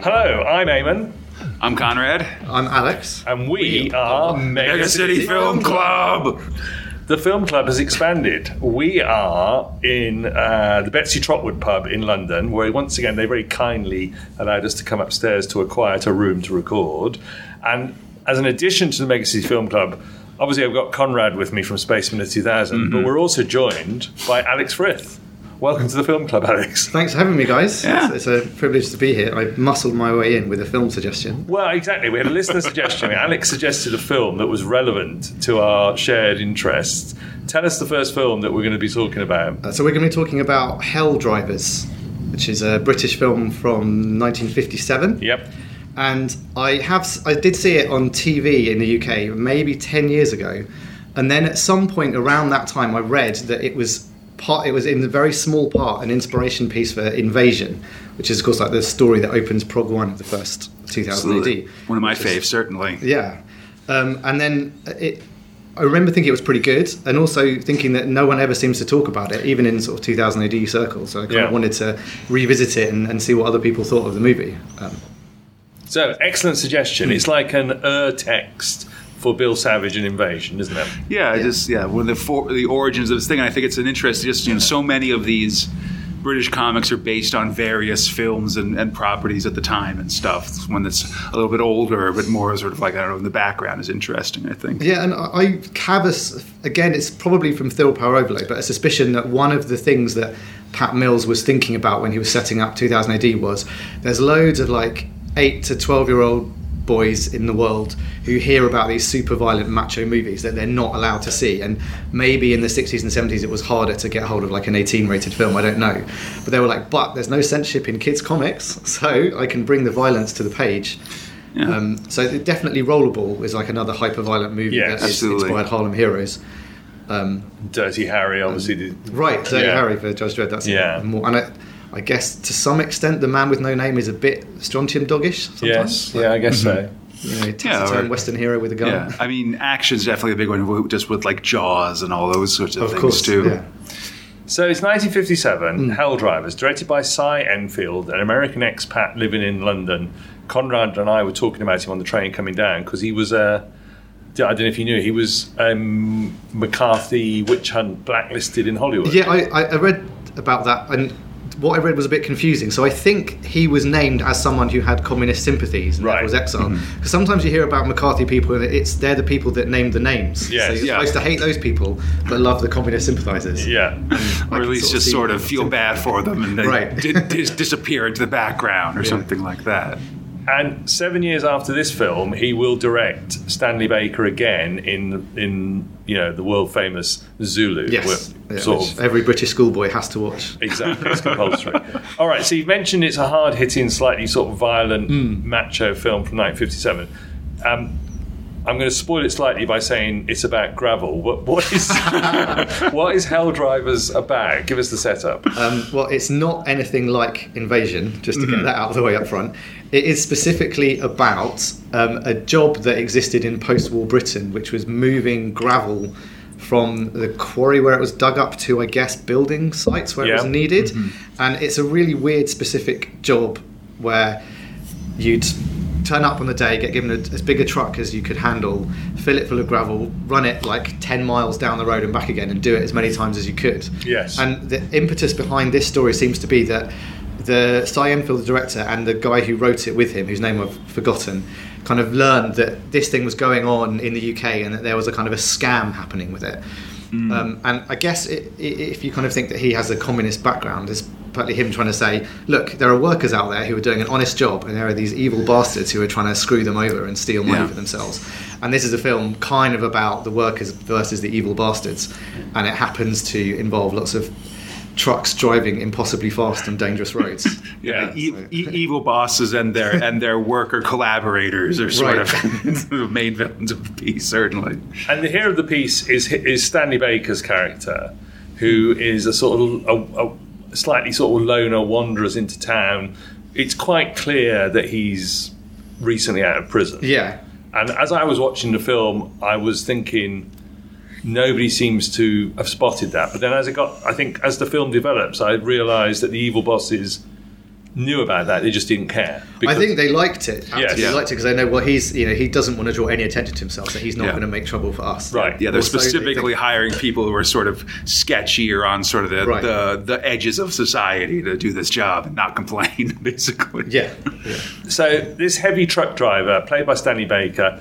Hello, I'm Eamon, I'm Conrad. I'm Alex. and we are Mega Mega City Film Club. The film club has expanded. We are in uh, the Betsy Trotwood pub in London, where once again they very kindly allowed us to come upstairs to acquire a quieter room to record. And as an addition to the Mega City Film Club, obviously I've got Conrad with me from Space Minute 2000, but we're also joined by Alex Frith. Welcome to the film club, Alex. Thanks for having me, guys. Yeah. It's, it's a privilege to be here. I muscled my way in with a film suggestion. Well, exactly. We had a listener suggestion. Alex suggested a film that was relevant to our shared interests. Tell us the first film that we're going to be talking about. Uh, so we're going to be talking about Hell Drivers, which is a British film from 1957. Yep. And I have I did see it on TV in the UK maybe 10 years ago. And then at some point around that time I read that it was part it was in a very small part an inspiration piece for Invasion, which is of course like the story that opens Prog 1 of the first 2000 AD. One of my which is- faves, certainly. Yeah, um, and then it. I remember thinking it was pretty good, and also thinking that no one ever seems to talk about it, even in sort of 2000 AD circles. So I kind Yeah. of wanted to revisit it and, and see what other people thought of the movie. Um, So, excellent suggestion. It's like an ur text for Bill Savage and Invasion, isn't it? Yeah, Yeah. just yeah, one of the for, the origins of this thing. And I think it's an interest. Just you know, so many of these British comics are based on various films and, and properties at the time and stuff. One that's a little bit older, but more sort of like I don't know, in the background is interesting. I think. Yeah, and I I have a s again. It's probably from Thrill Power Overload, but a suspicion that one of the things that Pat Mills was thinking about when he was setting up 2000 AD was there's loads of like eight to twelve year old boys in the world who hear about these super violent macho movies that they're not allowed to see and maybe in the 60s and 70s it was harder to get hold of like an 18 rated film i don't know but they were like but there's no censorship in kids comics so i can bring the violence to the page Yeah. um, so it- definitely Rollerball is like another hyper violent movie Yes, that is absolutely. inspired Harlem Heroes. Um, Dirty Harry, obviously. did- right, Dirty Yeah. Harry for Judge Dredd. That's Yeah. more, and I, I guess to some extent, the man with no name is a bit strontium doggish. Sometimes. Yes, yeah, I guess so. you know, Yeah, taciturn or- Western hero with a gun. Yeah, I mean, action's definitely a big one, w- just with like Jaws and all those sorts of, of things course, too. yeah. So it's 1957, Hmm. Hell Drivers, directed by Cy Enfield, an American expat living in London. Conrad and I were talking about him on the train coming down because he was a. I don't know if you knew, he was um, McCarthy witch hunt blacklisted in Hollywood. Yeah, I, I I read about that, and what I read was a bit confusing. So I think he was named as someone who had communist sympathies and Right. was exiled. Because mm-hmm. sometimes you hear about McCarthy people, and it's they're the people that named the names. Yes, so you're yeah. supposed to hate those people, but love the communist sympathisers. Yeah. I Or at least sort just see sort of feel bad for them and they Right. di- dis- disappear into the background or something like that. And seven years after this film, he will direct Stanley Baker again in in you know the world famous Zulu. Yes, yeah, of every British schoolboy has to watch. Exactly, it's compulsory. All right, so you've mentioned it's a hard hitting, slightly sort of violent, Hmm. macho film from 1957. Um, I'm going to spoil it slightly by saying it's about gravel. What, what is what is Hell Drivers about? Give us the setup. Um, well, it's not anything like Invasion, just to Mm-hmm. get that out of the way up front. It is specifically about um, a job that existed in post war Britain, which was moving gravel from the quarry where it was dug up to, I guess, building sites where it was Yeah. needed. And it's a really weird, specific job where you'd turn up on the day, get given a, as big a truck as you could handle, fill it full of gravel, run it like 10 miles down the road and back again, and do it as many times as you could. Yes. And the impetus behind this story seems to be that the Cy Enfield, the director, and the guy who wrote it with him, whose name I've forgotten, kind of learned that this thing was going on in the UK and that there was a kind of a scam happening with it. Um, and I guess it, i if you kind of think that he has a communist background, it's partly him trying to say, look, there are workers out there who are doing an honest job, and there are these evil bastards who are trying to screw them over and steal money Yeah. for themselves. And this is a film kind of about the workers versus the evil bastards, and it happens to involve lots of trucks driving impossibly fast on dangerous roads. Yeah. E- e- evil bosses and their and their worker collaborators are sort Right. of the main villains of the piece, certainly. And the hero of the piece is is Stanley Baker's character, who is a sort of a, a slightly sort of loner, wanders into town. It's quite clear that he's recently out of prison. yeah, And as I was watching the film, I was thinking nobody seems to have spotted that. But then as it got, I think as the film develops, I realised that the evil bosses knew about that. They just didn't care. I think they liked it. Absolutely Yes. Yeah. liked it because they know well he's you know he doesn't want to draw any attention to himself, so he's not Yeah. going to make trouble for us. Right. Yeah, they're Or so they specifically think. hiring people who are sort of sketchy or on sort of the, Right. the, the edges of society to do this job and not complain, basically. Yeah, yeah. So this heavy truck driver, played by Stanley Baker,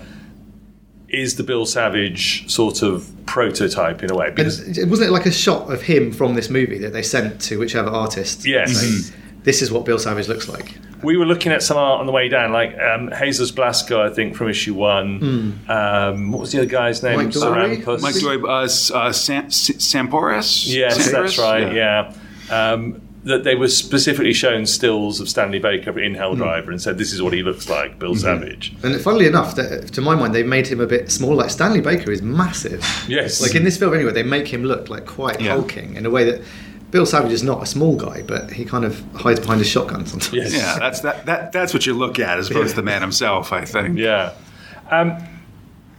is the Bill Savage sort of prototype in a way. Because And it wasn't it like a shot of him from this movie that they sent to whichever artist. Yes. saying, This is what Bill Savage looks like. we were looking at some art on the way down, like um, Jesus Blasco, I think, from issue one. Um, what was the other guy's name? Mike Dorey? Sarampus. Mike Joy, uh, uh, Sam, Samporis? Yes, Samporis? that's right. Yeah. Um, that they were specifically shown stills of Stanley Baker in Hell hmm. Driver and said, "This is what he looks like, Bill hmm. Savage." And funnily enough, that, to my mind, they made him a bit small. Like Stanley Baker is massive. Yes. Like in this film, anyway, they make him look like quite Yeah. hulking in a way that Bill Savage is not a small guy, but he kind of hides behind his shotgun sometimes. Yes. Yeah, that's that, that. That's what you look at as opposed to the man himself. I think. Yeah. Um,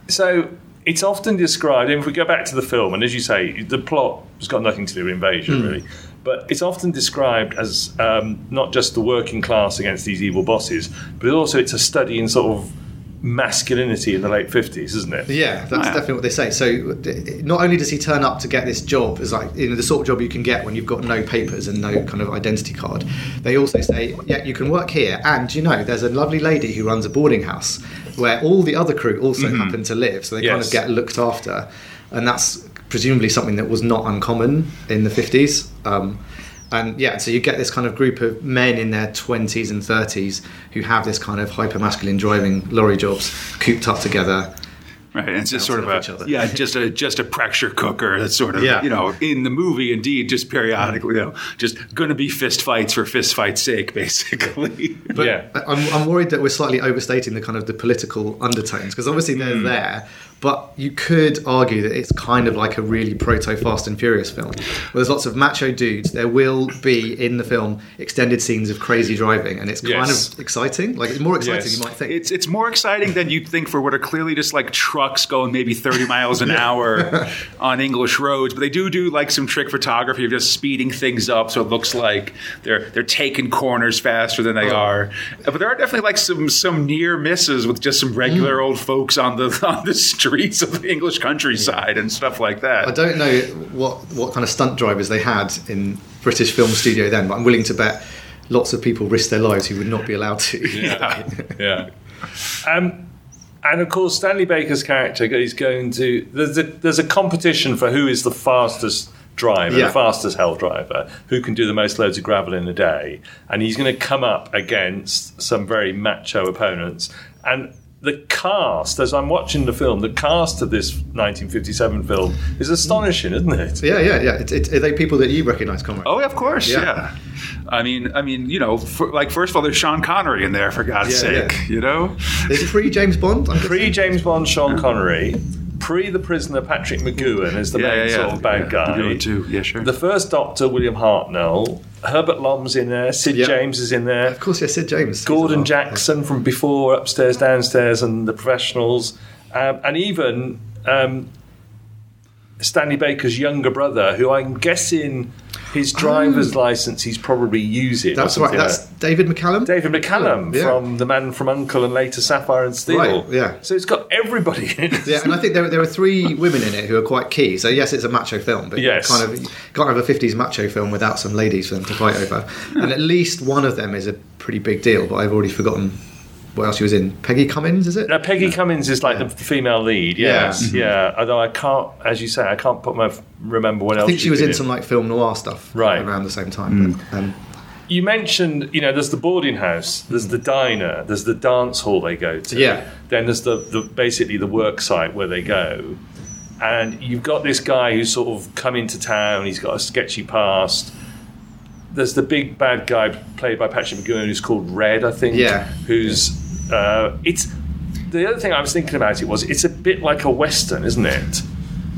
so it's often described, and if we go back to the film, and as you say, the plot has got nothing to do with invasion, hmm. really, but it's often described as um, not just the working class against these evil bosses, but also it's a study in sort of masculinity in the late 50s, isn't it? Yeah, that's yeah. definitely what they say. So, not only does he turn up to get this job as like you know the sort of job you can get when you've got no papers and no kind of identity card, they also say, yeah, you can work here, and you know, there's a lovely lady who runs a boarding house where all the other crew also happen to live, so they kind of get looked after, and that's presumably something that was not uncommon in the 50s. Um, and yeah, so you get this kind of group of men in their 20s and 30s who have this kind of hyper masculine driving lorry jobs cooped up together. Right, and it's just sort of a yeah, just a just a pressure cooker that's sort of Yeah. you know in the movie indeed just periodically you know just going to be fist fights for fist fight's sake basically. But Yeah. I'm, I'm worried that we're slightly overstating the kind of the political undertones because obviously they're Hmm. there, but you could argue that it's kind of like a really proto Fast and Furious film. Where there's lots of macho dudes. There will be in the film extended scenes of crazy driving, and it's kind Yes. of exciting. Like it's more exciting Yes. than you might think. It's it's more exciting than you'd think for what are clearly just like trucks going maybe 30 miles an hour on English roads, but they do do like some trick photography of just speeding things up so it looks like they're they're taking corners faster than they Oh. are. But there are definitely like some some near misses with just some regular Mm. old folks on the on the streets of the English countryside and stuff like that. I don't know what what kind of stunt drivers they had in British film studio then, but I'm willing to bet lots of people risked their lives who would not be allowed to. Yeah. yeah. Um, and of course, Stanley Baker's character is going to. There's a, there's a competition for who is the fastest driver, Yeah. the fastest hell driver, who can do the most loads of gravel in a day. And he's going to come up against some very macho opponents. And the cast, as I'm watching the film, the cast of this 1957 film is astonishing, isn't it? yeah, yeah, yeah. It, it, are they people that you recognise, Conrad? Oh, of course, Yeah. yeah. I mean, I mean, you know, for, like first of all, there's Sean Connery in there for God's Yeah, sake, yeah. you know. Is it pre James Bond? Pre James Bond, Sean Connery. Pre the prisoner, Patrick McGoohan is the Yeah, main yeah, yeah. sort of bad Yeah, guy. McGoohan too. Yeah, sure. The first Doctor, William Hartnell. Herbert Lom's in there. Sid Yeah. James is in there. Of course, yes, Sid James. Gordon Jackson from before Upstairs, Downstairs, and The Professionals. Um, and even um, Stanley Baker's younger brother, who I'm guessing his driver's oh. license he's probably using. Oh. That's right. That's like. David McCallum. David McCallum Yeah. from The Man from Uncle and later Sapphire and Steel. Right, yeah. So it's got everybody in it. Yeah, and I think there, there are three women in it who are quite key. So yes, it's a macho film, but Yes. kind of can't have a '50s macho film without some ladies for them to fight over. And at least one of them is a pretty big deal. But I've already forgotten what else she was in. Peggy Cummins, is it? Now, Peggy Cummins is like the female lead, yes, Yeah. yeah. Although I can't, as you say, I can't put my remember what else. I think she was been in some like film noir stuff Right. around the same time. But, um, You mentioned, you know, there's the boarding house, there's the diner, there's the dance hall they go to. Yeah. Then there's the, the basically the work site where they go, and you've got this guy who's sort of come into town. He's got a sketchy past. There's the big bad guy played by Patrick McGoohan who's called Red, I think. Yeah. Who's uh, it's the other thing I was thinking about it was it's a bit like a western, isn't it?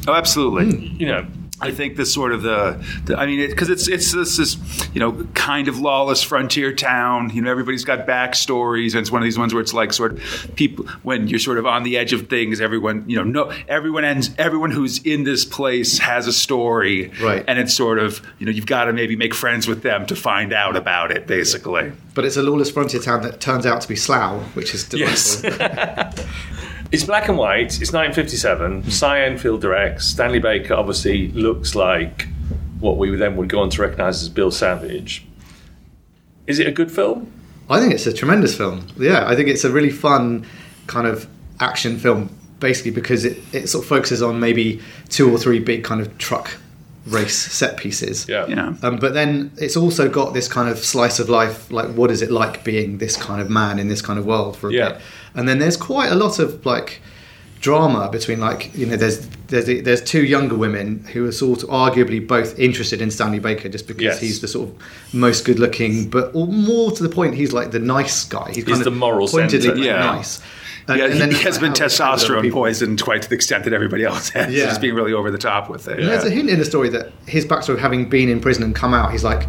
Oh, absolutely. You know, I think the sort of the, the I mean, because it, it's it's this, this you know kind of lawless frontier town. You know, everybody's got backstories, and it's one of these ones where it's like sort of people when you're sort of on the edge of things. Everyone, you know, no, everyone ends. Everyone who's in this place has a story, Right. And it's sort of you know you've got to maybe make friends with them to find out about it, basically. But it's a lawless frontier town that turns out to be Slough, which is Yes. It's black and white. It's 1957. Hmm. Cy Enfield directs. Stanley Baker obviously looks like what we then would go on to recognise as Bill Savage. Is it a good film? I think it's a tremendous film. Yeah, I think it's a really fun kind of action film, basically because it, it sort of focuses on maybe two or three big kind of truck race set pieces. Yeah. Yeah. Um, but then it's also got this kind of slice of life, like what is it like being this kind of man in this kind of world for a Yeah. bit. And then there's quite a lot of like drama between like you know there's there's there's two younger women who are sort of arguably both interested in Stanley Baker just because Yes. he's the sort of most good looking, but or more to the point he's like the nice guy. He's, kind the of moral pointedly centre. like, Yeah. nice. And- Yeah, and he, then he has been how- how other testosterone poisoned quite to the extent that everybody else has. Yeah. Just being really over the top with it. And There's a hint in the story that his backstory of having been in prison and come out, he's like,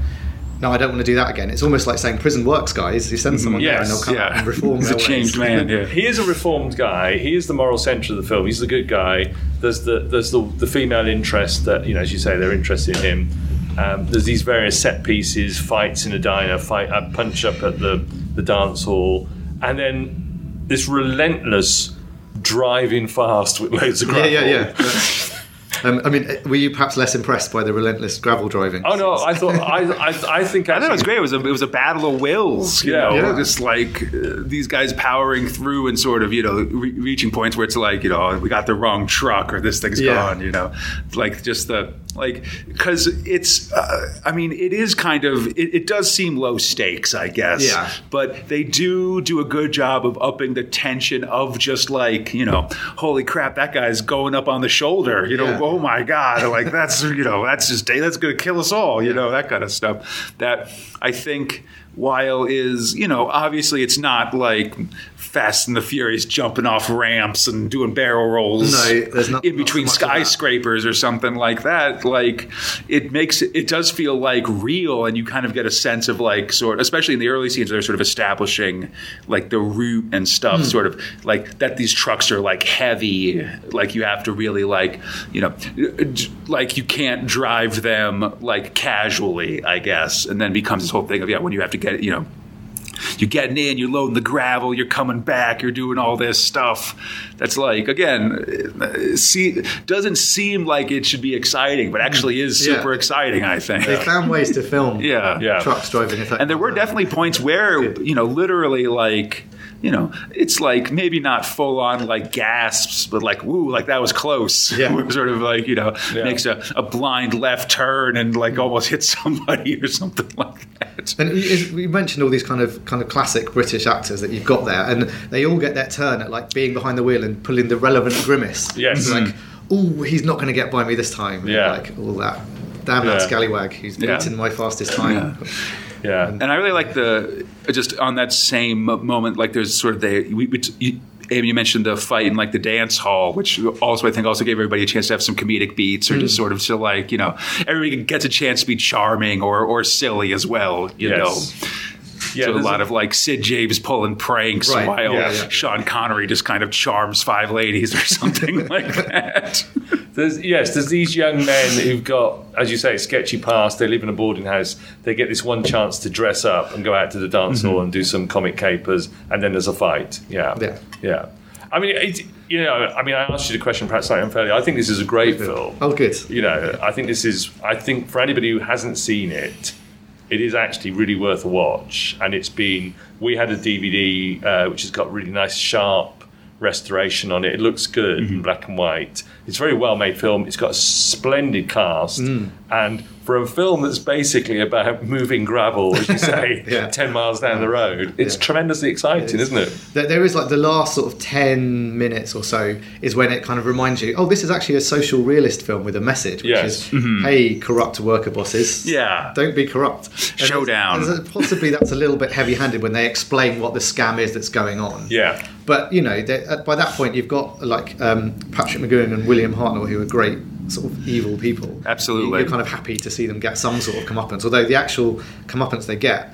no, I don't want to do that again. It's almost like saying prison works, guys. You send someone there and they'll come out Yeah, and reform he's their a changed ways. man. Yeah. He is a reformed guy. He is the moral centre of the film. He's the good guy. There's the there's the, the female interest that you know, as you say, they're interested in him. Um, there's these various set pieces, fights in a diner, fight, a punch up at the the dance hall, and then this relentless driving fast with loads of gravel. yeah, yeah. Um, I mean, were you perhaps less impressed by the relentless gravel driving? Oh no, I thought I I, I think I thought it was great. It was a it was a battle of wills. You Yeah. know, Yeah. just like uh, these guys powering through and sort of you know re- reaching points where it's like you know we got the wrong truck or this thing's Yeah. gone. You know, It's like just the like because it's uh, I mean it is kind of it, it does seem low stakes I guess. Yeah. But they do do a good job of upping the tension of just like you know holy crap that guy's going up on the shoulder. You know Yeah. oh my god like that's you know that's just that's going to kill us all. You know that kind of stuff. That I think while is you know obviously it's not like Fast and the Furious jumping off ramps and doing barrel rolls No, there's not- in between not so much of that. skyscrapers or something like that. Like it makes it, it does feel like real, and you kind of get a sense of like sort, especially in the early scenes, they're sort of establishing like the route and stuff, Hmm. sort of like that these trucks are like heavy, like you have to really like you know, like you can't drive them like casually, I guess, and then becomes this whole thing of yeah, when you have to get you know you're getting in, you're loading the gravel, you're coming back, you're doing all this stuff. That's like again, see, doesn't seem like it should be exciting, but actually is Yeah. super exciting. I think. They found ways to film Yeah. Yeah. trucks driving. And there were definitely points where you know, literally like. You know, it's like maybe not full on like gasps, but like woo, like that was close. Yeah. sort of like you know Yeah. makes a, a blind left turn and like almost hits somebody or something like that. And you- mentioned all these kind of kind of classic British actors that you've got there, and they all get their turn at like being behind the wheel and pulling the relevant grimace. Yes. It's like, oh, he's not going to get by me this time. Yeah. like all that. Damn that Yeah. scallywag who's Yeah. beaten my fastest time. yeah. And I really like the just on that same moment, like there's sort of the we, we you, Amy, you mentioned the fight in like the dance hall, which also I think also gave everybody a chance to have some comedic beats or Hmm. just sort of to like you know everybody gets a chance to be charming or or silly as well. You Yes. know. Yeah, so a lot a- of like Sid James pulling pranks Right, while yeah, yeah. Sean Connery just kind of charms five ladies or something like that. There's, yes, there's these young men who've got, as you say, sketchy past. They live in a boarding house. They get this one chance to dress up and go out to the dance Mm-hmm. hall and do some comic capers, and then there's a fight. Yeah, Yeah. yeah. I mean, it's, you know, I mean, I asked you the question perhaps slightly unfairly. I think this is a great film. Oh, good. You know, I think this is. I think for anybody who hasn't seen it, it is actually really worth a watch. And it's been. We had a DVD uh, which has got really nice, sharp restoration on it. It looks good Mm-hmm. in black and white. It's a very well made film. It's got a splendid cast, Mm. And for a film that's basically about moving gravel, as you say, Yeah. ten miles down the road, it's Yeah. tremendously exciting, It is. isn't it? There, there is like the last sort of 10 minutes or so is when it kind of reminds you, oh, this is actually a social realist film with a message, which Yes. is, hey, corrupt worker bosses. Yeah. Don't be corrupt. And Showdown. there's- there's a- possibly that's a little bit heavy handed when they explain what the scam is that's going on. Yeah. But, you know, by that point, you've got like um, Patrick McGoohan and William Hartnell, who are great sort of evil people. Absolutely. You're kind of happy to see them get some sort of comeuppance, although the actual comeuppance they get.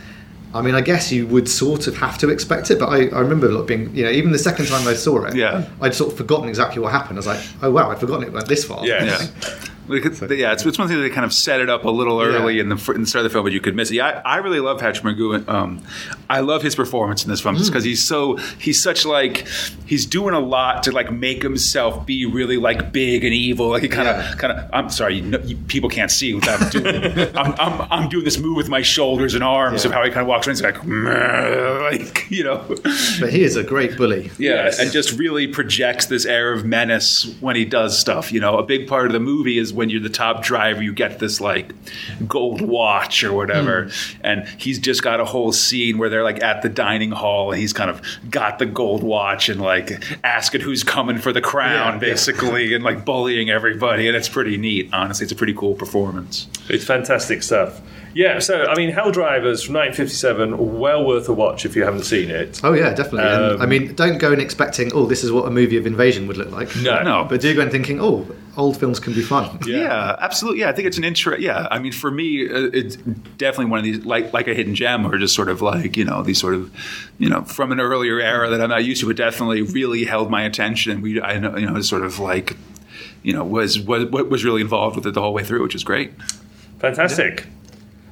I mean, I guess you would sort of have to expect it, but I, I remember it being, you know, even the second time I saw it, Yeah. I'd sort of forgotten exactly what happened. I was like, oh wow, I'd forgotten it went this far. Yeah. Yeah. We could- yeah, it's, it's one thing they kind of set it up a little early Yeah. in the in the start of the film, but you could miss it. Yeah, I, I really love Patrick McGoohan. Um, I love his performance in this film just because he's so he's such like he's doing a lot to like make himself be really like big and evil. Like he kind of Yeah. kind of. I'm sorry, you know, you, people can't see what I'm doing. I'm, I'm, I'm doing this move with my shoulders and arms of how he kind of walks around. He's like, "Meh," like you know. But he is a great bully. Yeah, Yes. and just really projects this air of menace when he does stuff. You know, a big part of the movie is when you're the top driver, you get this like gold watch or whatever, Hmm. and he's just got a whole scene where they're like at the dining hall, and he's kind of got the gold watch and like asking who's coming for the crown, Yeah, yeah. basically, and like bullying everybody, and it's pretty neat. Honestly, it's a pretty cool performance. It's fantastic stuff. Yeah, so I mean, Hell Drivers from 1957, well worth a watch if you haven't seen it. Oh yeah, definitely. Um, and, I mean, don't go in expecting, oh, this is what a movie of invasion would look like. No. No, But do go in thinking, oh, old films can be fun. Yeah. Yeah. absolutely. Yeah, I think it's an interest. Yeah, I mean, for me, uh, it's definitely one of these like like a hidden gem, or just sort of like you know these sort of you know from an earlier era that I'm not used to, but definitely really held my attention. And we, I know, you know, sort of like you know was was was really involved with it the whole way through, which is great. Fantastic.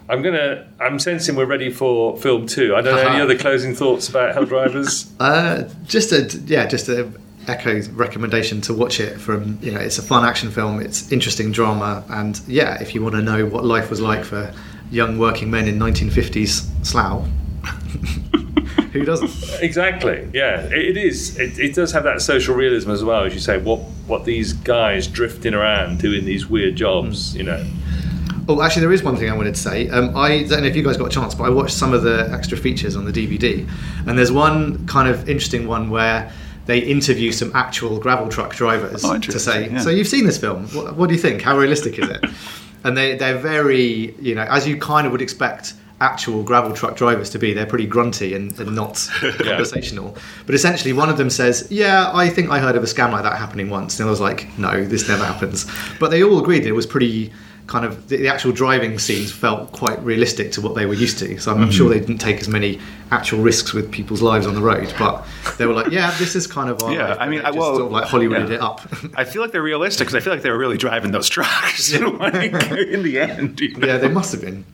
I'm gonna. I'm sensing we're ready for film two. I don't know any other closing thoughts about Hell Drivers. Uh, just a yeah, just a echo recommendation to watch it. From you know, it's a fun action film. It's interesting drama, and yeah, if you want to know what life was like for young working men in 1950s Slough, who doesn't? exactly. Yeah, it, it is. It, it does have that social realism as well, as you say. What what these guys drifting around doing these weird jobs. You know. Oh, actually, there is one thing I wanted to say. Um, I don't know if you guys got a chance, but I watched some of the extra features on the DVD, and there's one kind of interesting one where they interview some actual gravel truck drivers Oh, to say, yeah. "So you've seen this film? What, what do you think? How realistic is it?" and they they're very, you know, as you kind of would expect actual gravel truck drivers to be. They're pretty grunty and, and not conversational. But essentially, one of them says, "Yeah, I think I heard of a scam like that happening once," and I was like, "No, this never happens." But they all agreed that it was pretty kind of the, the actual driving scenes felt quite realistic to what they were used to. So I'm, I'm sure they didn't take as many actual risks with people's lives on the road, but they were like, "Yeah, this is kind of our Yeah, life." I mean, I- just well, sort of like Hollywooded yeah. it up. I feel like they're realistic because I feel like they were really driving those trucks like, in the end. you know? yeah, they must have been.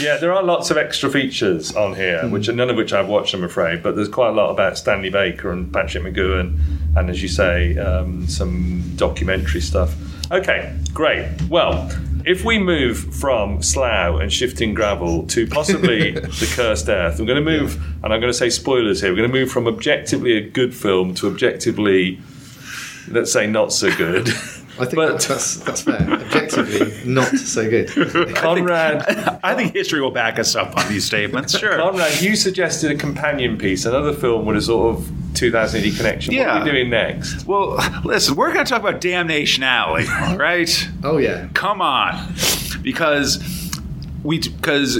Yeah, there are lots of extra features on here, which are, none of which I've watched, I'm afraid. But there's quite a lot about Stanley Baker and Patrick McGoohan, and as you say, um, some documentary stuff. Okay, great. Well, if we move from Slough and shifting gravel to possibly the Cursed Earth, I'm going to move, and I'm going to say spoilers here. We're going to move from objectively a good film to objectively, let's say, not so good. I think But- that's that's fair. Objectively, not so good. Conrad. I think history will back us up on these statements. Sure. Conrad, you suggested a companion piece, another film with a sort of 2000 AD connection. What are Yeah. we doing next? Well, listen, we're going to talk about Damnation Alley, right? Oh yeah. Come on, because we because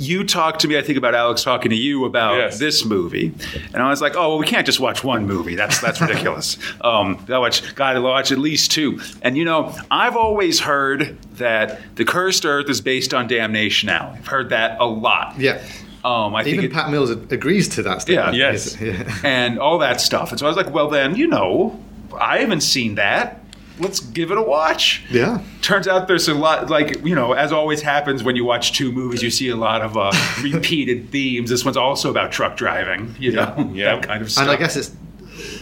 you talked to me, I think, about Alex talking to you about Yes. this movie, and I was like, oh, well, we can't just watch one movie. That's that's ridiculous. um, I watch, got to watch at least two. And you know, I've always heard that the Cursed Earth is based on Damnation Alley. I've heard that a lot. Yeah. Um, I think Even it- Pat Mills agrees to that statement. Yeah. Yes. Yeah. and all that stuff. And so I was like, well, then, you know, I haven't seen that. Let's give it a watch. Yeah. Turns out there's a lot, like, you know, as always happens when you watch two movies, you see a lot of uh, repeated themes. This one's also about truck driving, you know, Yeah. that kind of stuff. And I guess it's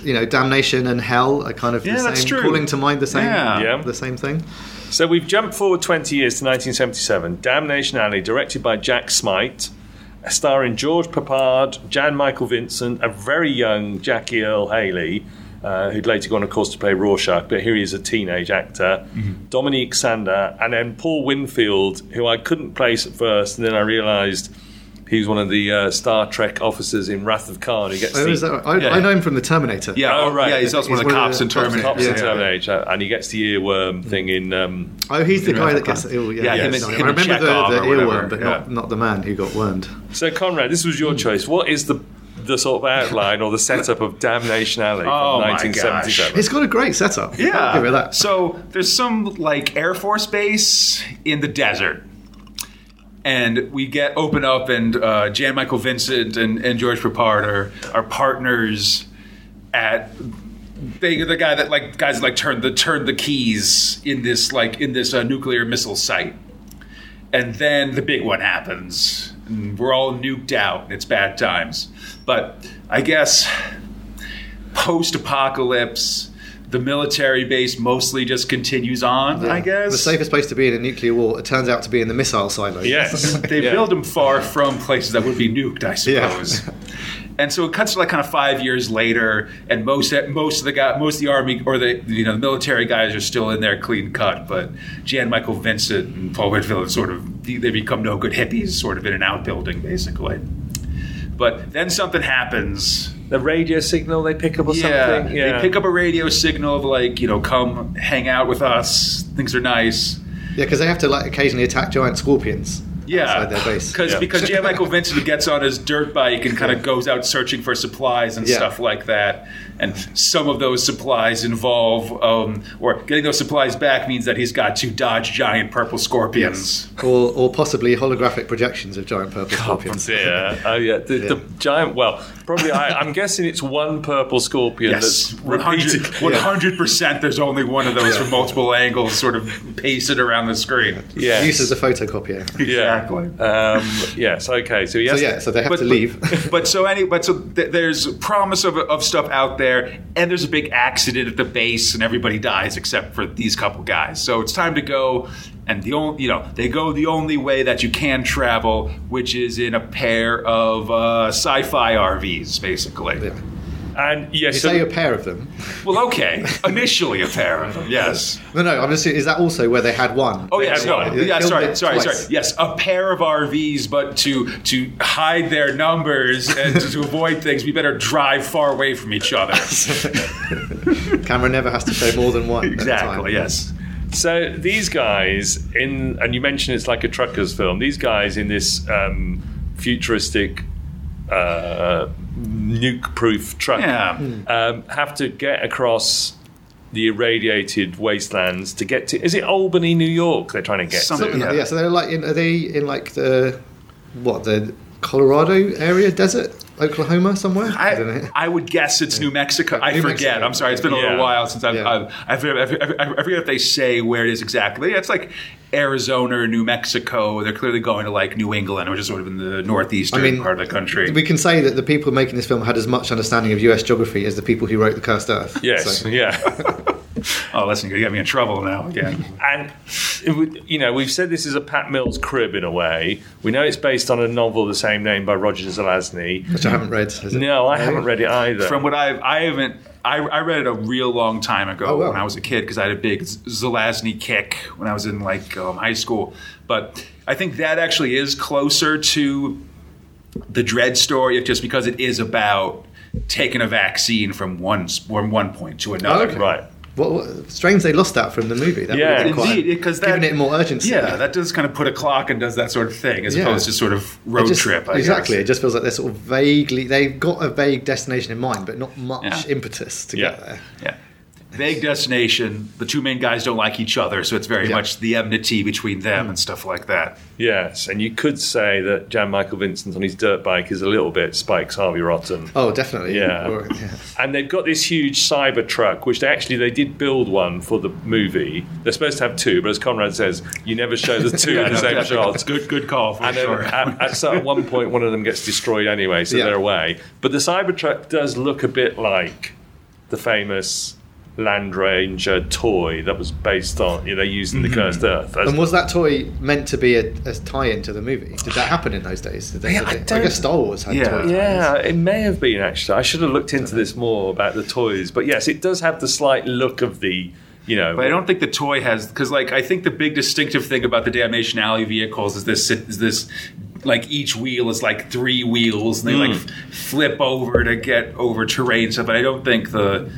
you know, damnation and hell are kind of Yeah, the that's same, true. calling to mind the same, Yeah. Yeah. the same thing. So we've jumped forward 20 years to 1977. Damnation Alley, directed by Jack Smight, starring George Peppard, Jan Michael Vincent, a very young Jackie Earle Haley, uh, who'd later gone, of course, to play Rorschach, but here he is a teenage actor. Dominique Sanda, and then Paul Winfield, who I couldn't place at first, and then I realised he was one of the uh, Star Trek officers in Wrath of Khan who gets Oh, the, is that right? I, Yeah. I know him from the Terminator. yeah, Oh, right. yeah, he's also He's one of the cops the in cops- Terminator. cops in Yeah. Terminator, and he gets the earworm thing in. Um, Oh, he's the guy that gets Khan. the ear. Yeah, Yeah, yeah, him him I remember the, the earworm, but yeah. not, not the man who got wormed. So, Conrad, this was your choice. What is the the sort of outline or the setup of Damnation Alley Oh, from my 1977. It's got a great setup. Yeah. I'll give it that. So there's some like Air Force base in the desert. And we get open up, and uh, Jan Michael Vincent and, and George Peppard are, are partners at they the guy that like guys like turn the turn the keys in this like in this uh, nuclear missile site. And then the big one happens. And we're all nuked out. and It's bad times. But I guess post apocalypse, the military base mostly just continues on, I guess. The safest place to be in a nuclear war, it turns out to be in the missile silo. Yes. they Yeah. build them far from places that would be nuked, I suppose. And so it cuts to like kind of five years later, and most most of the guy, most of the army or the you know the military guys are still in there clean cut, but Jan Michael Vincent and Paul Winfield sort of they become no good hippies, sort of in an outbuilding basically. But then something happens. The radio signal they pick up or Yeah, something. they pick up a radio signal of like you know come hang out with us. Things are nice. Yeah, because they have to like occasionally attack giant scorpions Yeah, their base. Because Yeah. because Jan Michael Vincent gets on his dirt bike and kind of goes out searching for supplies and Yeah. stuff like that. And some of those supplies involve, um, or getting those supplies back means that he's got to dodge giant purple scorpions. Or, or possibly holographic projections of giant purple scorpions. Yeah. Oh, yeah. The, the giant. Well, probably. I, I'm guessing it's one purple scorpion Yes, that's 100 repeated. percent. There's only one of those from multiple angles, sort of pasted around the screen. Yes. Use as a photocopier. Yeah. Exactly. Um, yes. Okay. So So yes. yeah, so they have to leave. but so any, but so th- there's promise of, of stuff out there, and there's a big accident at the base, and everybody dies except for these couple guys. So it's time to go, and the only you know they go the only way that you can travel, which is in a pair of uh, sci-fi RVs, basically. Yeah. And yes. You so- say a pair of them. Well, okay, initially a pair of them, yes. No, no. I'm just. Is that also where they had one? Oh yes, had no, yeah. Sorry, sorry, twice. sorry. Yes, a pair of RVs, but to to hide their numbers and to, to avoid things, we better drive far away from each other. Camera never has to show more than one. at a exactly. Yes. So these guys in, and you mentioned it's like a truckers film. These guys in this um, futuristic, uh, nuke-proof truck Yeah. um, have to get across the irradiated wastelands to get to. Is it Albany, New York? They're trying to get Something to. Yeah. Yeah. So they're like in. Are they in like the what the Colorado area desert, Oklahoma somewhere? don't I, know. I would guess it's New Mexico. I New forget. Mexico. I'm sorry. It's been a Yeah. little while since I've. Yeah. I've, I've, I've, I've, I forget if they say where it is exactly. It's like Arizona or New Mexico. They're clearly going to like New England, which is sort of in the northeastern I mean, part of the country. We can say that the people making this film had as much understanding of U.S. geography as the people who wrote The Cursed Earth. Yes, So- yeah. oh, listen, you're get me in trouble now again. And you know, we've said this is a Pat Mills crib in a way. We know it's based on a novel of the same name by Roger Zelazny. which I haven't read. No, I haven't read it either. From what I've, I haven't. I, I read it a real long time ago Oh, wow. when I was a kid because I had a big Zelazny kick when I was in like um, high school. But I think that actually is closer to the Dredd story, just because it is about taking a vaccine from one from one point to another. okay. right. What, what, strange they lost that from the movie. That Yeah. would have been quite- Indeed, because that giving it more urgency. Yeah, that does kind of put a clock and does that sort of thing, as Yeah. opposed to sort of road just- trip. I exactly. guess. It just feels like they're sort of vaguely. They've got a vague destination in mind, but not much Yeah. impetus to Yeah. get there. Yeah. Vague destination. The two main guys don't like each other, so it's very Yeah. much the enmity between them and stuff like that. Yes, and you could say that Jan Michael Vincent on his dirt bike is a little bit Spikes Harvey Rotten. Oh, definitely. Yeah. Or- yeah. And they've got this huge cyber truck, which they actually they did build one for the movie. They're supposed to have two, but as Conrad says, you never show the two in the no, same definitely. shot. Good, good call for And then sure. at, at, so at one point, one of them gets destroyed anyway, so Yeah. they're away. But the cyber truck does look a bit like the famous Land Raider toy that was based on, you know, they used in the mm-hmm. Cursed Earth. As- And was that toy meant to be a, a tie-in to the movie? Did that happen in those days? Did they, Yeah, did I I, don't- guess Star Wars had Yeah. toy tie-ins. yeah, it may have been actually. I should have looked into this more about the toys. But yes, it does have the slight look of the, you know. But I don't think the toy has because, like, I think the big distinctive thing about the Damnation Alley vehicles is this is this like each wheel is like three wheels and they like f- flip over to get over terrain stuff. But I don't think the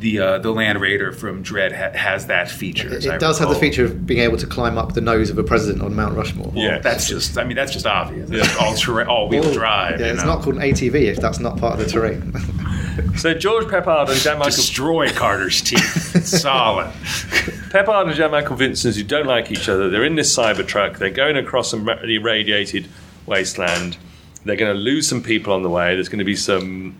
the uh, the Land Raider from Dredd ha- has that feature. as I It does have the feature of being able to climb up the nose of a president on Mount Rushmore. Yeah. That's just, I mean, that's just obvious. It's all terrain, all wheel drive. Yeah, it's know? not called an ATV if that's not part of the terrain. So George Peppard and Jan Michael destroy Carter's teeth. Solid. Peppard and Jan Michael Vincent, who don't like each other, they're in this cyber truck. They're going across some ra- irradiated wasteland. They're going to lose some people on the way. There's going to be some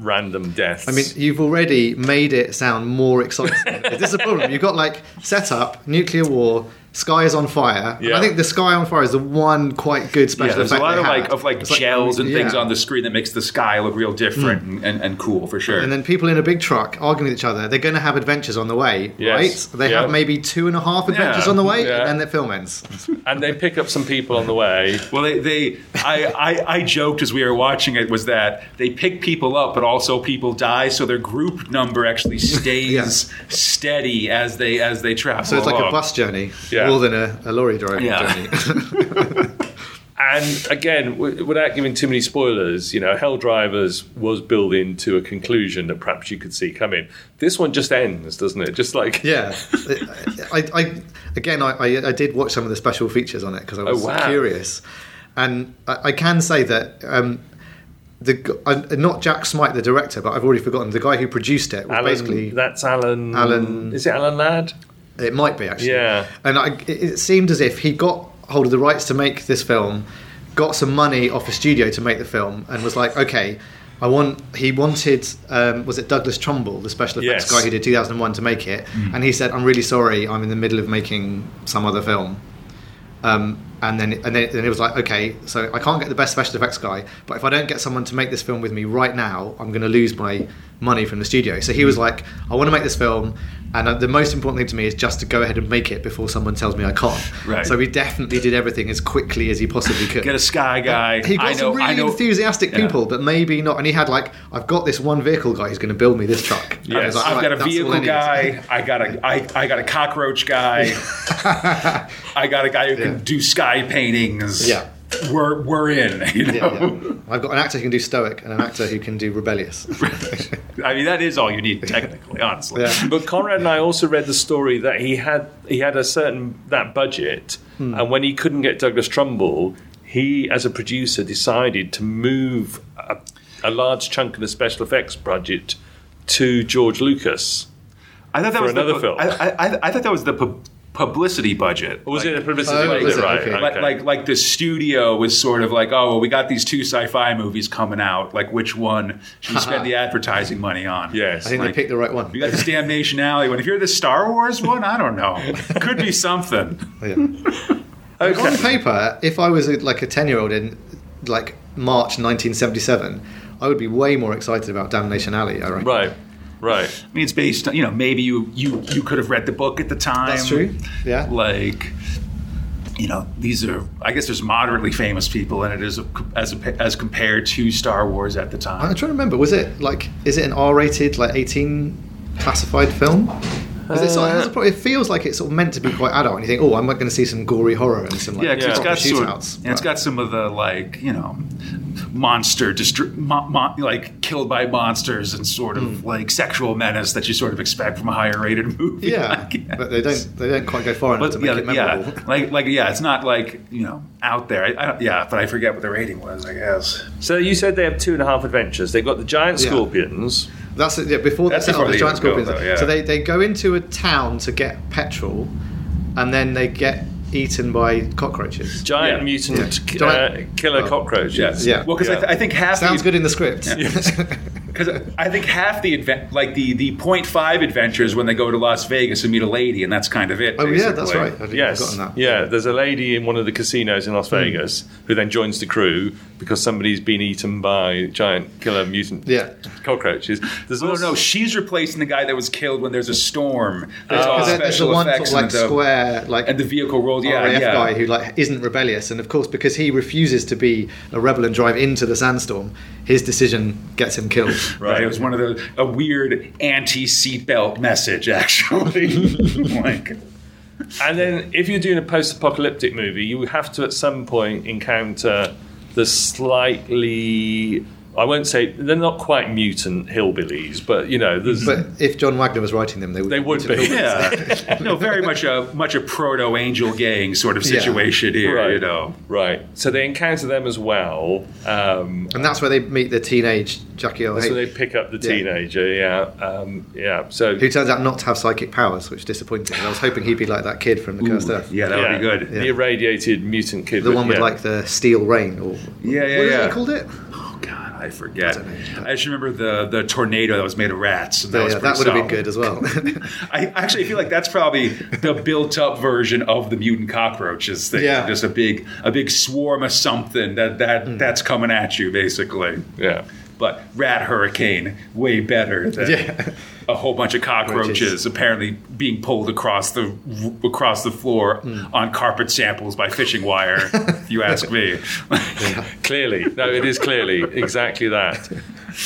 random deaths. I mean, you've already made it sound more exciting. this is a problem. You've got like setup, nuclear war, sky is on fire. Yeah. I think the sky on fire is the one quite good special Yeah, there's a effect lot they of like of like It's gels and things on the screen that makes the sky look real different and, and, and cool for sure. And then people in a big truck arguing with each other. They're going to have adventures on the way, Yes. right? They Yeah. have maybe two and a half adventures Yeah. on the way, Yeah. and then the film ends. and they pick up some people on the way. Well, they, they I, I, I joked as we were watching it was that they pick people up, but also people die, so their group number actually stays Yeah. steady as they as they travel. So it's like a bus journey Yeah. More than a, a lorry driving Yeah. journey. And again, w- without giving too many spoilers, you know, Hell Drivers was building to a conclusion that perhaps you could see coming. This one just ends, doesn't it? Just like Yeah, I, I again, I, I, did watch some of the special features on it because I was Oh, wow. curious, and I, I can say that um, the uh, not Jack Smight, the director, but I've already forgotten the guy who produced it. Was Alan, basically, that's Alan. Alan- Is it Alan Ladd? It might be actually. Yeah. and I, it, it seemed as if he got hold of the rights to make this film, got some money off a studio to make the film, and was like, okay. I want. He wanted. Um, was it Douglas Trumbull, the special effects Yes. guy who did 2001 to make it? And he said, "I'm really sorry. I'm in the middle of making some other film." Um, and then and then, then it was like, okay, so I can't get the best special effects guy, but if I don't get someone to make this film with me right now, I'm going to lose my money from the studio. So he was like, I want to make this film, and uh, the most important thing to me is just to go ahead and make it before someone tells me I can't. Right. So we definitely did everything as quickly as he possibly could. Get a sky guy. He got I know. some I really know. enthusiastic Yeah. people, but maybe not. And he had like, I've got this one vehicle guy who's going to build me this truck. And he was Yes, like, I've "Right, got a vehicle guy. I got a I, I got a cockroach guy. I got a guy who can do sky paintings. Yeah. We're we're in. You know. Yeah, yeah. I've got an actor who can do stoic and an actor who can do rebellious. I mean, that is all you need technically, honestly. Yeah. But Conrad and I also read the story that he had he had a certain that budget, Hmm. and when he couldn't get Douglas Trumbull, he as a producer decided to move a, a large chunk of the special effects budget to George Lucas. I thought that For was another the, film. I, I, I thought that was the pu- publicity budget. Was Like- it a publicity Oh, budget? it? Right. Okay. okay. Like, like like the studio was sort of like, oh, well, we got these two sci-fi movies coming out. Like, which one should we spend the advertising money on? yes. I think Like- they picked the right one. You got this Damnation Alley one. If you're the Star Wars one, I don't know. Could be something. Yeah. okay. On paper, if I was a, like a ten-year-old in like March 1977, I would be way more excited about Damnation Alley. I reckon. Right. Right. I mean, it's based on you know maybe you you you could have read the book at the time. That's true. Yeah. Like, you know, these are I guess there's moderately famous people and it is as a, as a, as compared to Star Wars at the time. I'm trying to remember. Was it like? Is it an R-rated, like 18 classified film? 'Cause it's like- it's- it feels like it's sort of meant to be quite adult, and you think, oh, I'm going to see some gory horror and some like Yeah, 'cause it's Yeah. got sort shootouts. of, and it's But- got some of the like you know monster distri- mo- mo- like killed by monsters and sort of hmm. like sexual menace that you sort of expect from a higher rated movie. Yeah, I guess. but they don't they don't quite go far enough But to make yeah, it memorable. yeah, like like yeah, it's not like you know out there. I, I, yeah, but I forget what the rating was. I guess. So you said they have two and a half adventures. They've got the giant Yeah. Scorpions. That's it. Yeah, before That's they set before up the giant scorpions. though, yeah. So they, they go into a town to get petrol, and then they get eaten by cockroaches. Giant Yeah. mutant Yeah. uh, Giant- killer oh. cockroaches. Yes. Yeah. Well, because I, th- I think half Sounds the, good in the script. Because I think half the advent, like the the point five adventures when they go to Las Vegas and meet a lady, and that's kind of it. oh yeah, that's right. I'd Yes. that. Yeah, there's a lady in one of the casinos in Las Hmm. Vegas who then joins the crew because somebody's been eaten by giant killer mutant Yeah. cockroaches. There's No, also no, she's replacing the guy that was killed when there's a storm. There's all Because there- there's the special one sort effects of like and the, square, like and the vehicle rolled. Yeah, RAF yeah. guy who like isn't rebellious, and of course because he refuses to be a rebel and drive into the sandstorm, his decision gets him killed. Right. It was one of the a weird anti seatbelt message, actually. like, And then, if you're doing a post-apocalyptic movie, you have to at some point encounter the slightly I won't say they're not quite mutant hillbillies, but you know, there's, But if John Wagner was writing them, they would. They would be. Yeah, no, very much a much a proto angel gang sort of Yeah. situation here. Right. You know, right. So they encounter them as well. Um, And that's where they meet the teenage Jackie Earle that's Haley, where they pick up the Yeah. teenager. Yeah, um, yeah. So who turns out not to have psychic powers, which is disappointing. I was hoping he'd be like that kid from the Cursed Ooh, Earth. yeah, that yeah, would be good. The irradiated mutant kid. The one with yeah. like the steel rain, or Yeah, yeah, what is yeah. it called? It God, I forget. I. I, just remember the the tornado that was made of rats. That, Yeah, was that would have been good as well. I actually feel like that's probably the built-up version of the mutant cockroaches thing. Yeah. just a big a big swarm of something that that Hmm. that's coming at you basically. Yeah. But rat hurricane way better than Yeah. a whole bunch of cockroaches apparently being pulled across the across the floor Hmm. on carpet samples by fishing wire. if you ask me. Clearly, no, it is clearly exactly that.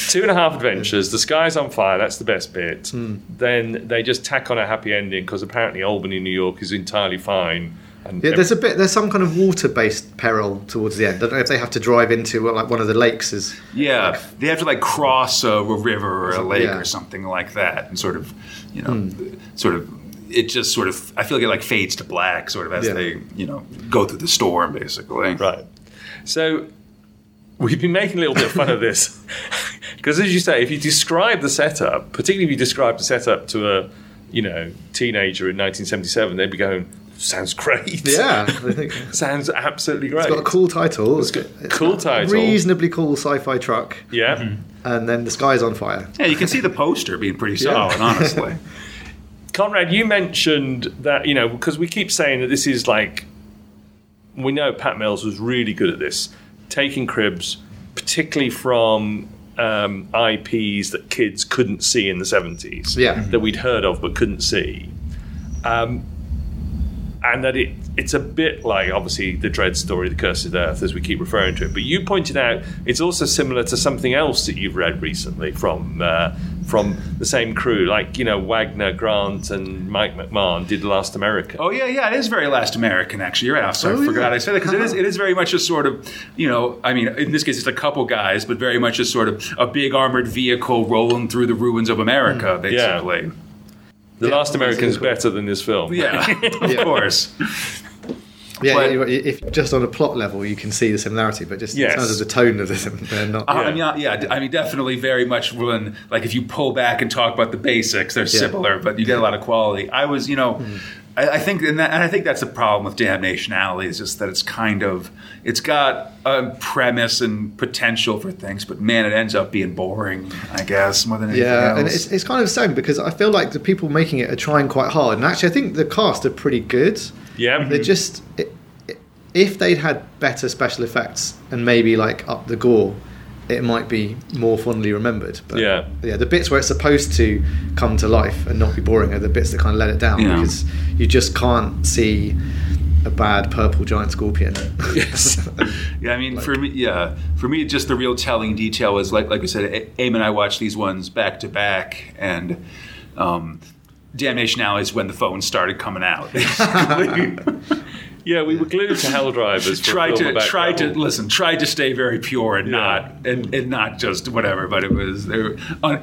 Two and a half adventures. The sky's on fire. That's the best bit. Hmm. Then they just tack on a happy ending because apparently Albany, New York, is entirely fine. And Yeah, there's a bit. There's some kind of water-based peril towards the end. I don't know if they have to drive into like one of the lakes. Is Yeah, they have to like cross a, a river or a lake Yeah. or something like that, and sort of, you know, hmm. sort of. It just sort of, I feel like it like fades to black, sort of as Yeah. they, you know, go through the storm, basically. Right. So we've been making a little bit of fun of this because, as you say, if you describe the setup, particularly if you describe the setup to a you know teenager in 1977, they'd be going, "Sounds great." yeah, I think Sounds absolutely great. It's got a cool title. It's got a cool title. Reasonably cool sci-fi truck, Yeah. and then the sky's on fire. Yeah, you can see the poster being pretty Yeah. solid, honestly. Conrad, you mentioned that, you know, because we keep saying that this is like, we know Pat Mills was really good at this, taking cribs, particularly from um, IPs that kids couldn't see in the 70s, Yeah. that we'd heard of but couldn't see. Um, and that it it's a bit like obviously the Dredd story, the Cursed Earth, as we keep referring to it. But you pointed out it's also similar to something else that you've read recently from uh, from the same crew, like you know Wagner, Grant, and Mike McMahon did Last America. Oh yeah, yeah, it is very Last American actually. You're right. I'm sorry, Oh, I forgot yeah. I said that because it is it is very much a sort of you know I mean in this case it's a couple guys, but very much a sort of a big armored vehicle rolling through the ruins of America, basically. The yeah, Last American is better than this film. Yeah, of course. Yeah, But- yeah, if just on a plot level you can see the similarity, but just Yes. in terms of the tone of them, they're not. Uh, I mean, yeah, yeah, I mean, definitely very much when, like, if you pull back and talk about the basics, they're similar, but you get a lot of quality. I was, you know, I, I think, and, that, and I think that's the problem with Damnation Alley is just that it's kind of, it's got a premise and potential for things, but man, it ends up being boring, I guess, more than anything Yeah, else. and it's, it's kind of sad because I feel like the people making it are trying quite hard, and actually I think the cast are pretty good. Yeah. they're just i- i- if they'd had better special effects and maybe like up the gore, it might be more fondly remembered. But Yeah. yeah, the bits where it's supposed to come to life and not be boring are the bits that kind of let it down Yeah. because you just can't see a bad purple giant scorpion. Yes. Yeah, I mean, for me, yeah, for me, just the real telling detail was like, like I said, A- Aim and I watched these ones back to back, and um, Damnation Alley is when the phones started coming out. yeah, we were glued to Hell Drivers. Tried to tried to listen, tried to stay very pure and Yeah. not and, and not just whatever, but it was they were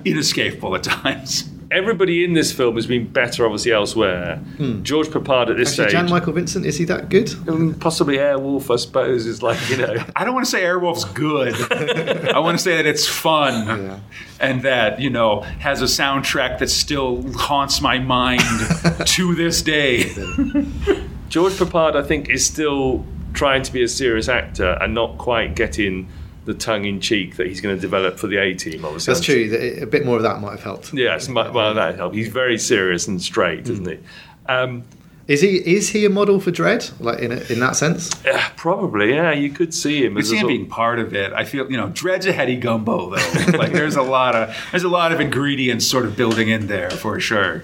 inescapable at times. Everybody in this film has been better, obviously, elsewhere. Hmm. George Peppard at this Actually, stage. Jan Michael Vincent is he that good? Possibly Airwolf, I suppose, is like you know. I don't want to say Airwolf's good. I want to say that it's fun Yeah. and that, you know, has a soundtrack that still haunts my mind to this day. George Peppard, I think, is still trying to be a serious actor and not quite getting the tongue in cheek that he's going to develop for the A team. Obviously, That's true. A bit more of that might have helped. Yes, well, that helped. He's very serious and straight, isn't he? Um, Is he is he a model for Dredd? Like in a, in that sense? yeah, probably, yeah. You could see him You see him being part of it. I feel, you know, Dredd's a heady gumbo though. like there's a lot of there's a lot of ingredients sort of building in there for sure.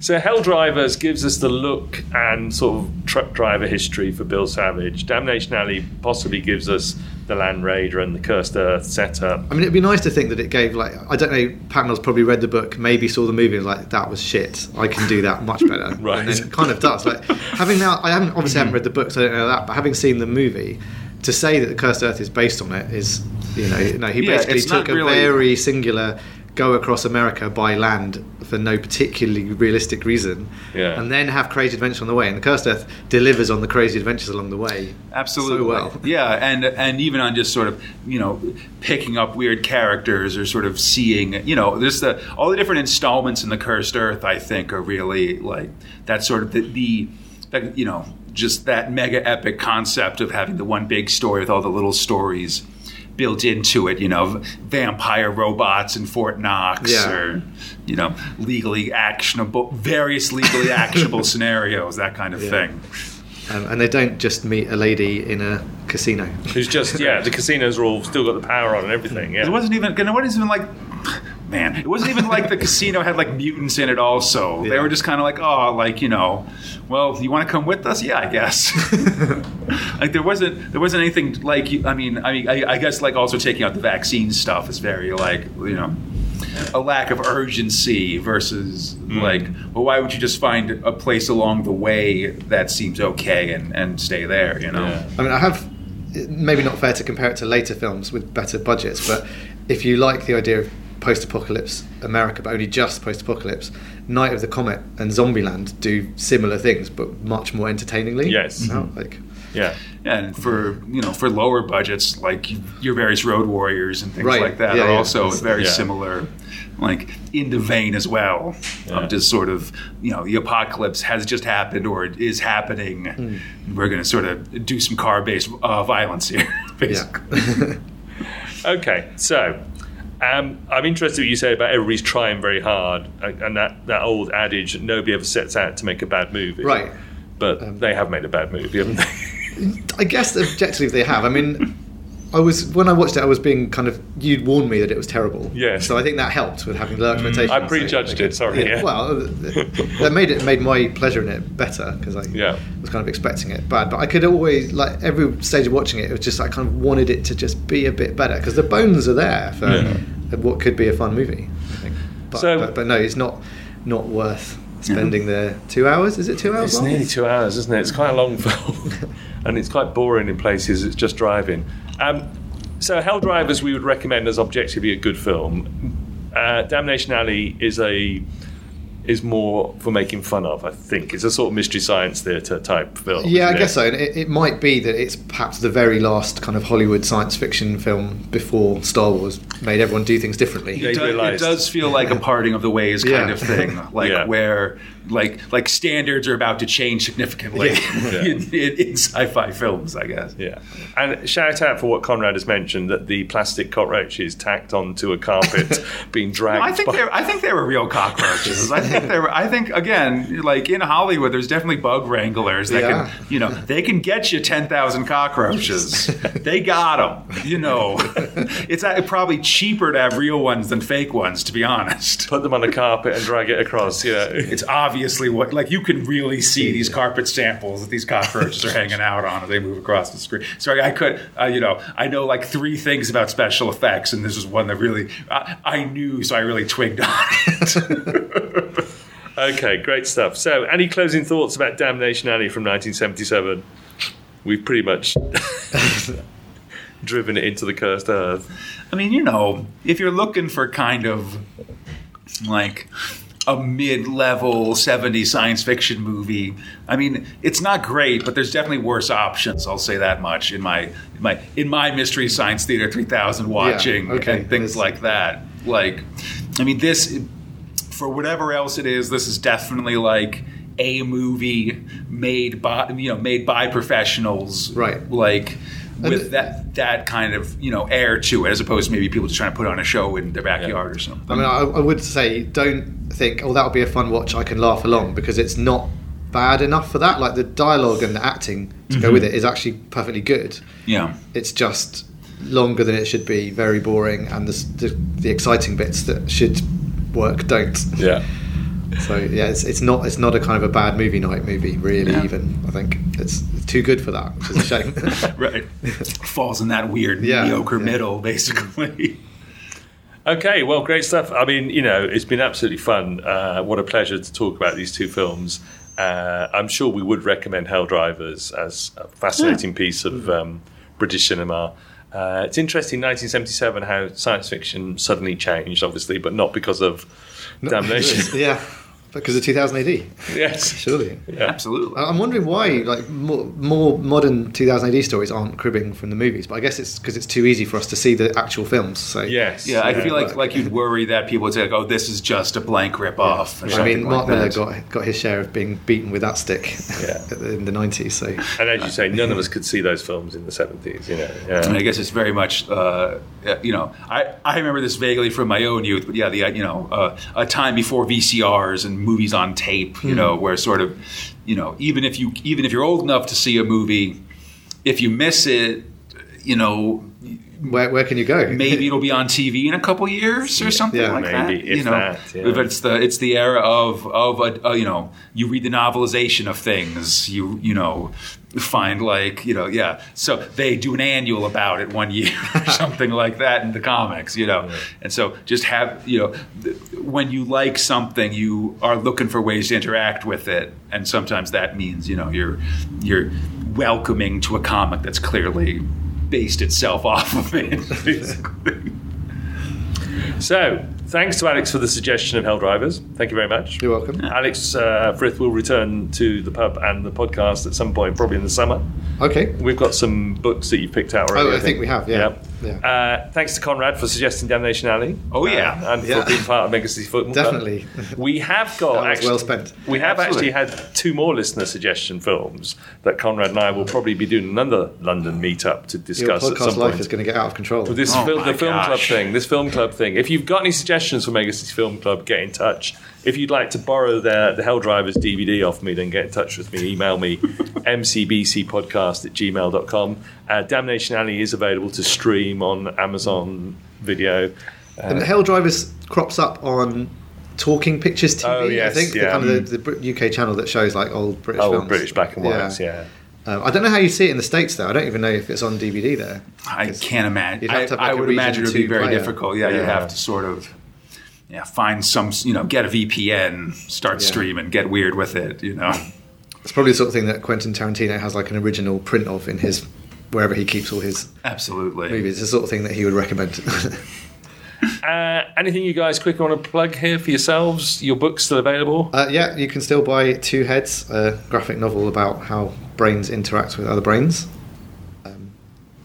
So Hell Drivers gives us the look and sort of truck driver history for Bill Savage. Damnation Alley possibly gives us the Land Raider and the Cursed Earth setup. I mean, it'd be nice to think that it gave like I don't know. Pat Mills probably read the book, maybe saw the movie, and was like, "That was shit. I can do that much better." Right. and then it kind of does. Like having now, I haven't obviously haven't read the book, so I don't know that. But having seen the movie, to say that the Cursed Earth is based on it is You know, no, he Yeah, basically it's not took a really- very singular go across America by land for no particularly realistic reason, Yeah. and then have crazy adventure on the way. And the Cursed Earth delivers on the crazy adventures along the way. Absolutely. so well. Yeah, and and even on just sort of you know picking up weird characters or sort of seeing you know there's the all the different installments in the Cursed Earth. I think are really like that sort of the, the that, you know just that mega epic concept of having the one big story with all the little stories built into it. You know, vampire robots in Fort Knox Yeah. or you know legally actionable various legally actionable scenarios that kind of Yeah. thing. Um, and they don't just meet a lady in a casino. Who's just yeah, the casinos are all still got the power on and everything. It wasn't even. It wasn't even like. Man, it wasn't even like the casino had like mutants in it. Also, they were just kind of like, oh, like you know, well, do you want to come with us? Yeah, I guess. like there wasn't there wasn't anything like. I mean, I mean, I, I guess like also taking out the vaccine stuff is very like you know. A lack of urgency versus mm. like, well, why would you just find a place along the way that seems okay and, and stay there? You know, Yeah. I mean, I have maybe not fair to compare it to later films with better budgets, but if you like the idea of post-apocalypse America, but only just post-apocalypse, Night of the Comet and Zombieland do similar things, but much more entertainingly. Yes. So, mm-hmm. like yeah. and for you know for lower budgets like your various road warriors and things Right. like that Yeah, are yeah. also It's- very yeah. similar like in the vein as well Yeah. of just sort of you know the apocalypse has just happened or is happening Hmm. we're going to sort of do some car based uh, violence here basically yeah. Okay, so um, I'm interested in what you say about everybody's trying very hard, uh, and that, that old adage that nobody ever sets out to make a bad movie. Right. But they have made a bad movie, haven't they? I guess objectively they have. I mean, I was when I watched it, I was being kind of you'd warned me that it was terrible. Yes. So I think that helped with having low mm. expectations. I prejudged it, sorry, yeah. Well, that made it made my pleasure in it better because I Yeah. was kind of expecting it bad. But I could always like every stage of watching it, it was just I kind of wanted it to just be a bit better because the bones are there for Yeah. what could be a fun movie. I think. But, So- but, but no, it's not not worth spending the two hours. Is it two hours? It's long? nearly two hours, isn't it? It's quite a long film, and it's quite boring in places. It's just driving. Um, so, Hell Drivers, we would recommend as objectively a good film. Uh, Damnation Alley is a is more for making fun of. I think it's a sort of mystery science theatre type film. Yeah, I guess it? so. And it, it might be that it's perhaps the very last kind of Hollywood science fiction film before Star Wars made everyone do things differently. They it, does, it does feel like a parting of the ways kind Yeah. of thing, like Yeah. where like like standards are about to change significantly Yeah. in, in, in sci-fi films, I guess. Yeah, and shout out for what Conrad has mentioned that the plastic cockroaches tacked onto a carpet being dragged. I think by- they I think they were real cockroaches. I think they were. I think again, like in Hollywood, there's definitely bug wranglers that Yeah. can, you know, they can get you ten thousand cockroaches. they got them. You know, it's uh, probably cheaper to have real ones than fake ones, to be honest. put them on a carpet and drag it across. Yeah, It's obviously what like you can really see these carpet samples that these cockroaches are hanging out on as they move across the screen. Sorry, I could, uh, you know, I know like three things about special effects, and this was one that really I, I knew, so I really twigged on it. Okay, great stuff. So, any closing thoughts about Damnation Alley from 1977? We've pretty much driven it into the cursed earth. I mean, you know, if you're looking for kind of like a mid-level 70s science fiction movie, I mean, it's not great, but there's definitely worse options. I'll say that much in my in my in my mystery science theater 3000 watching okay. and things like that. Like, I mean, this for whatever else it is, this is definitely like a movie made by you know made by professionals, Right. Like with it- that that kind of you know air to it, as opposed to maybe people just trying to put on a show in their backyard or something. I mean, I, I would say don't think, oh, that'll be a fun watch. I can laugh along because it's not bad enough for that. Like the dialogue and the acting to go with mm-hmm. it is actually perfectly good. yeah, It's just longer than it should be, very boring, and the, the, the exciting bits that should work don't. Yeah. So yeah, it's, it's not it's not a kind of a bad movie night movie, really. Yeah. Even I think it's, it's too good for that, which is a shame. right. Falls in that weird Yeah, mediocre yeah. middle, basically. Okay, well, great stuff. I mean, you know, it's been absolutely fun. Uh, what a pleasure to talk about these two films. Uh, I'm sure we would recommend Hell Drivers as a fascinating piece of um, British cinema. Uh, it's interesting, 1977, how science fiction suddenly changed, obviously, but not because of damnation. yeah, because of 2000 AD. yes. Surely. Absolutely. I'm wondering why, like more, more modern 2000 AD stories aren't cribbing from the movies, but I guess it's because it's too easy for us to see the actual films. So Yes. Yeah, I feel like like you'd worry that people would say, like, "Oh, this is just a blank rip off." I mean, Mark Millar got got his share of being beaten with that stick Yeah. in the 90s. So And as you say, none of us could see those films in the 70s, you know. I mean, I guess it's very much, uh, you know, I, I remember this vaguely from my own youth, but yeah, the uh, you know uh, a time before VCRs and movies on tape, you hmm. know, where sort of, you know, even if you even if you're old enough to see a movie, if you miss it, you know, where where can you go? maybe it'll be on TV in a couple years or something Yeah, like that. maybe, if you know, that, yeah. but it's the it's the era of of a, a, you know you read the novelization of things. You you know find like you know yeah. So they do an annual about it one year or something like that in the comics. You know, and so just have you know th- when you like something, you are looking for ways to interact with it, and sometimes that means you know you're you're welcoming to a comic that's clearly based itself off of it. So, thanks to Alex for the suggestion of Hell Drivers. Thank you very much. You're welcome. Alex uh, Frith will return to the pub and the podcast at some point, probably in the summer. Okay. We've got some books that you've picked out already. Oh, I think we have, yeah. Yep. Yeah. Uh, thanks to Conrad for suggesting Damnation Alley. Oh, yeah. Uh, and Yeah. for being part of Mega City Football Club. Definitely. We have got That was actually, well spent. We have Absolutely. actually had two more listener suggestion films that Conrad and I will probably be doing another London meetup to Your discuss at podcast some life point. is going to get out of control. This Oh fil- my the film club thing, this film club thing. If you've got any suggestions for Mega City Film Club, get in touch. If you'd like to borrow the, the Hell Drivers DVD off me, then get in touch with me. Email me mcbcpodcast at gmail.com. Uh, Damnation Alley is available to stream on Amazon Video. and Hell Drivers crops up on Talking Pictures TV. Oh, yes, I think yeah. the kind of the, the UK channel that shows like old British Oh, films. British black and whites, yeah. Um, I don't know how you see it in the states though. I don't even know if it's on DVD there. I can't imagine. Have I, have, I like, a would imagine it would be very player. difficult. Yeah, you Yeah. have to sort of yeah find some you know get a VPN, start Yeah. streaming, get weird with it. You know, It's probably the sort of thing that Quentin Tarantino has like an original print of in his wherever he keeps all his absolutely. movies. It's the sort of thing that he would recommend. Uh, anything you guys quickly want to plug here for yourselves? Your book's still available? uh, yeah, you can still buy Two Heads, a graphic novel about how brains interact with other brains.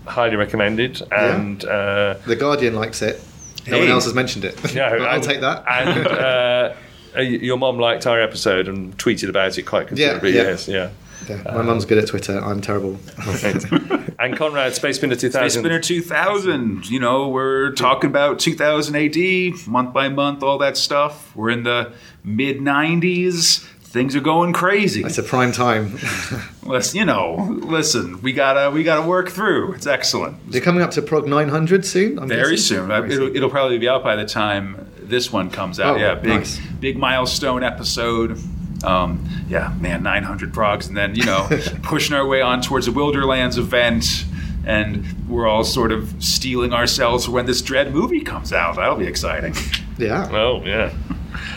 Highly recommended. And uh, The Guardian likes it. No one else has mentioned it. No, I'll and- take that. And uh, uh, your mom liked our episode and tweeted about it quite considerably. yeah. Yes, yeah. Yeah, my mum's good at Twitter. I'm terrible. and Conrad, Space Spinner 2000. Space Spinner 2000. You know, we're talking about 2000 AD, month by month, all that stuff. We're in the mid 90s. Things are going crazy. it's a prime time. Listen, you know, listen, we gotta we gotta work through. It's excellent. You're coming up to Prog 900 soon. I'm Very guessing? soon. I- It'll, it'll probably be out by the time this one comes out. Oh, yeah, big nice. big milestone episode. Um, yeah, man, 900 progs, and then you know, pushing our way on towards the Wilderlands event, and we're all sort of stealing ourselves for when this Dredd movie comes out. That'll be exciting, Yeah. Oh, yeah.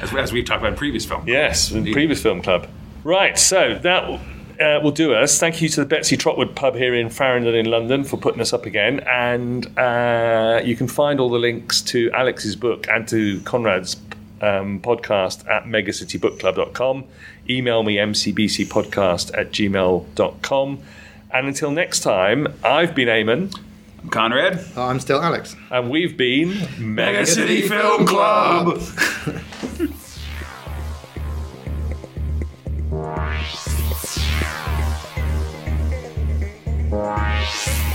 As, as we've talked about in previous film. Yes, in previous film club. Right, so that uh, will do us. Thank you to the Betsey Trotwood pub here in Farringdon in London for putting us up again. And uh, you can find all the links to Alex's book and to Conrad's um, podcast at megacitybookclub.com. Email me mcbcpodcast at gmail.com. And until next time, I've been Eamon, I'm Conrad. I'm still Alex. And we've been Mega City Film Club. Club.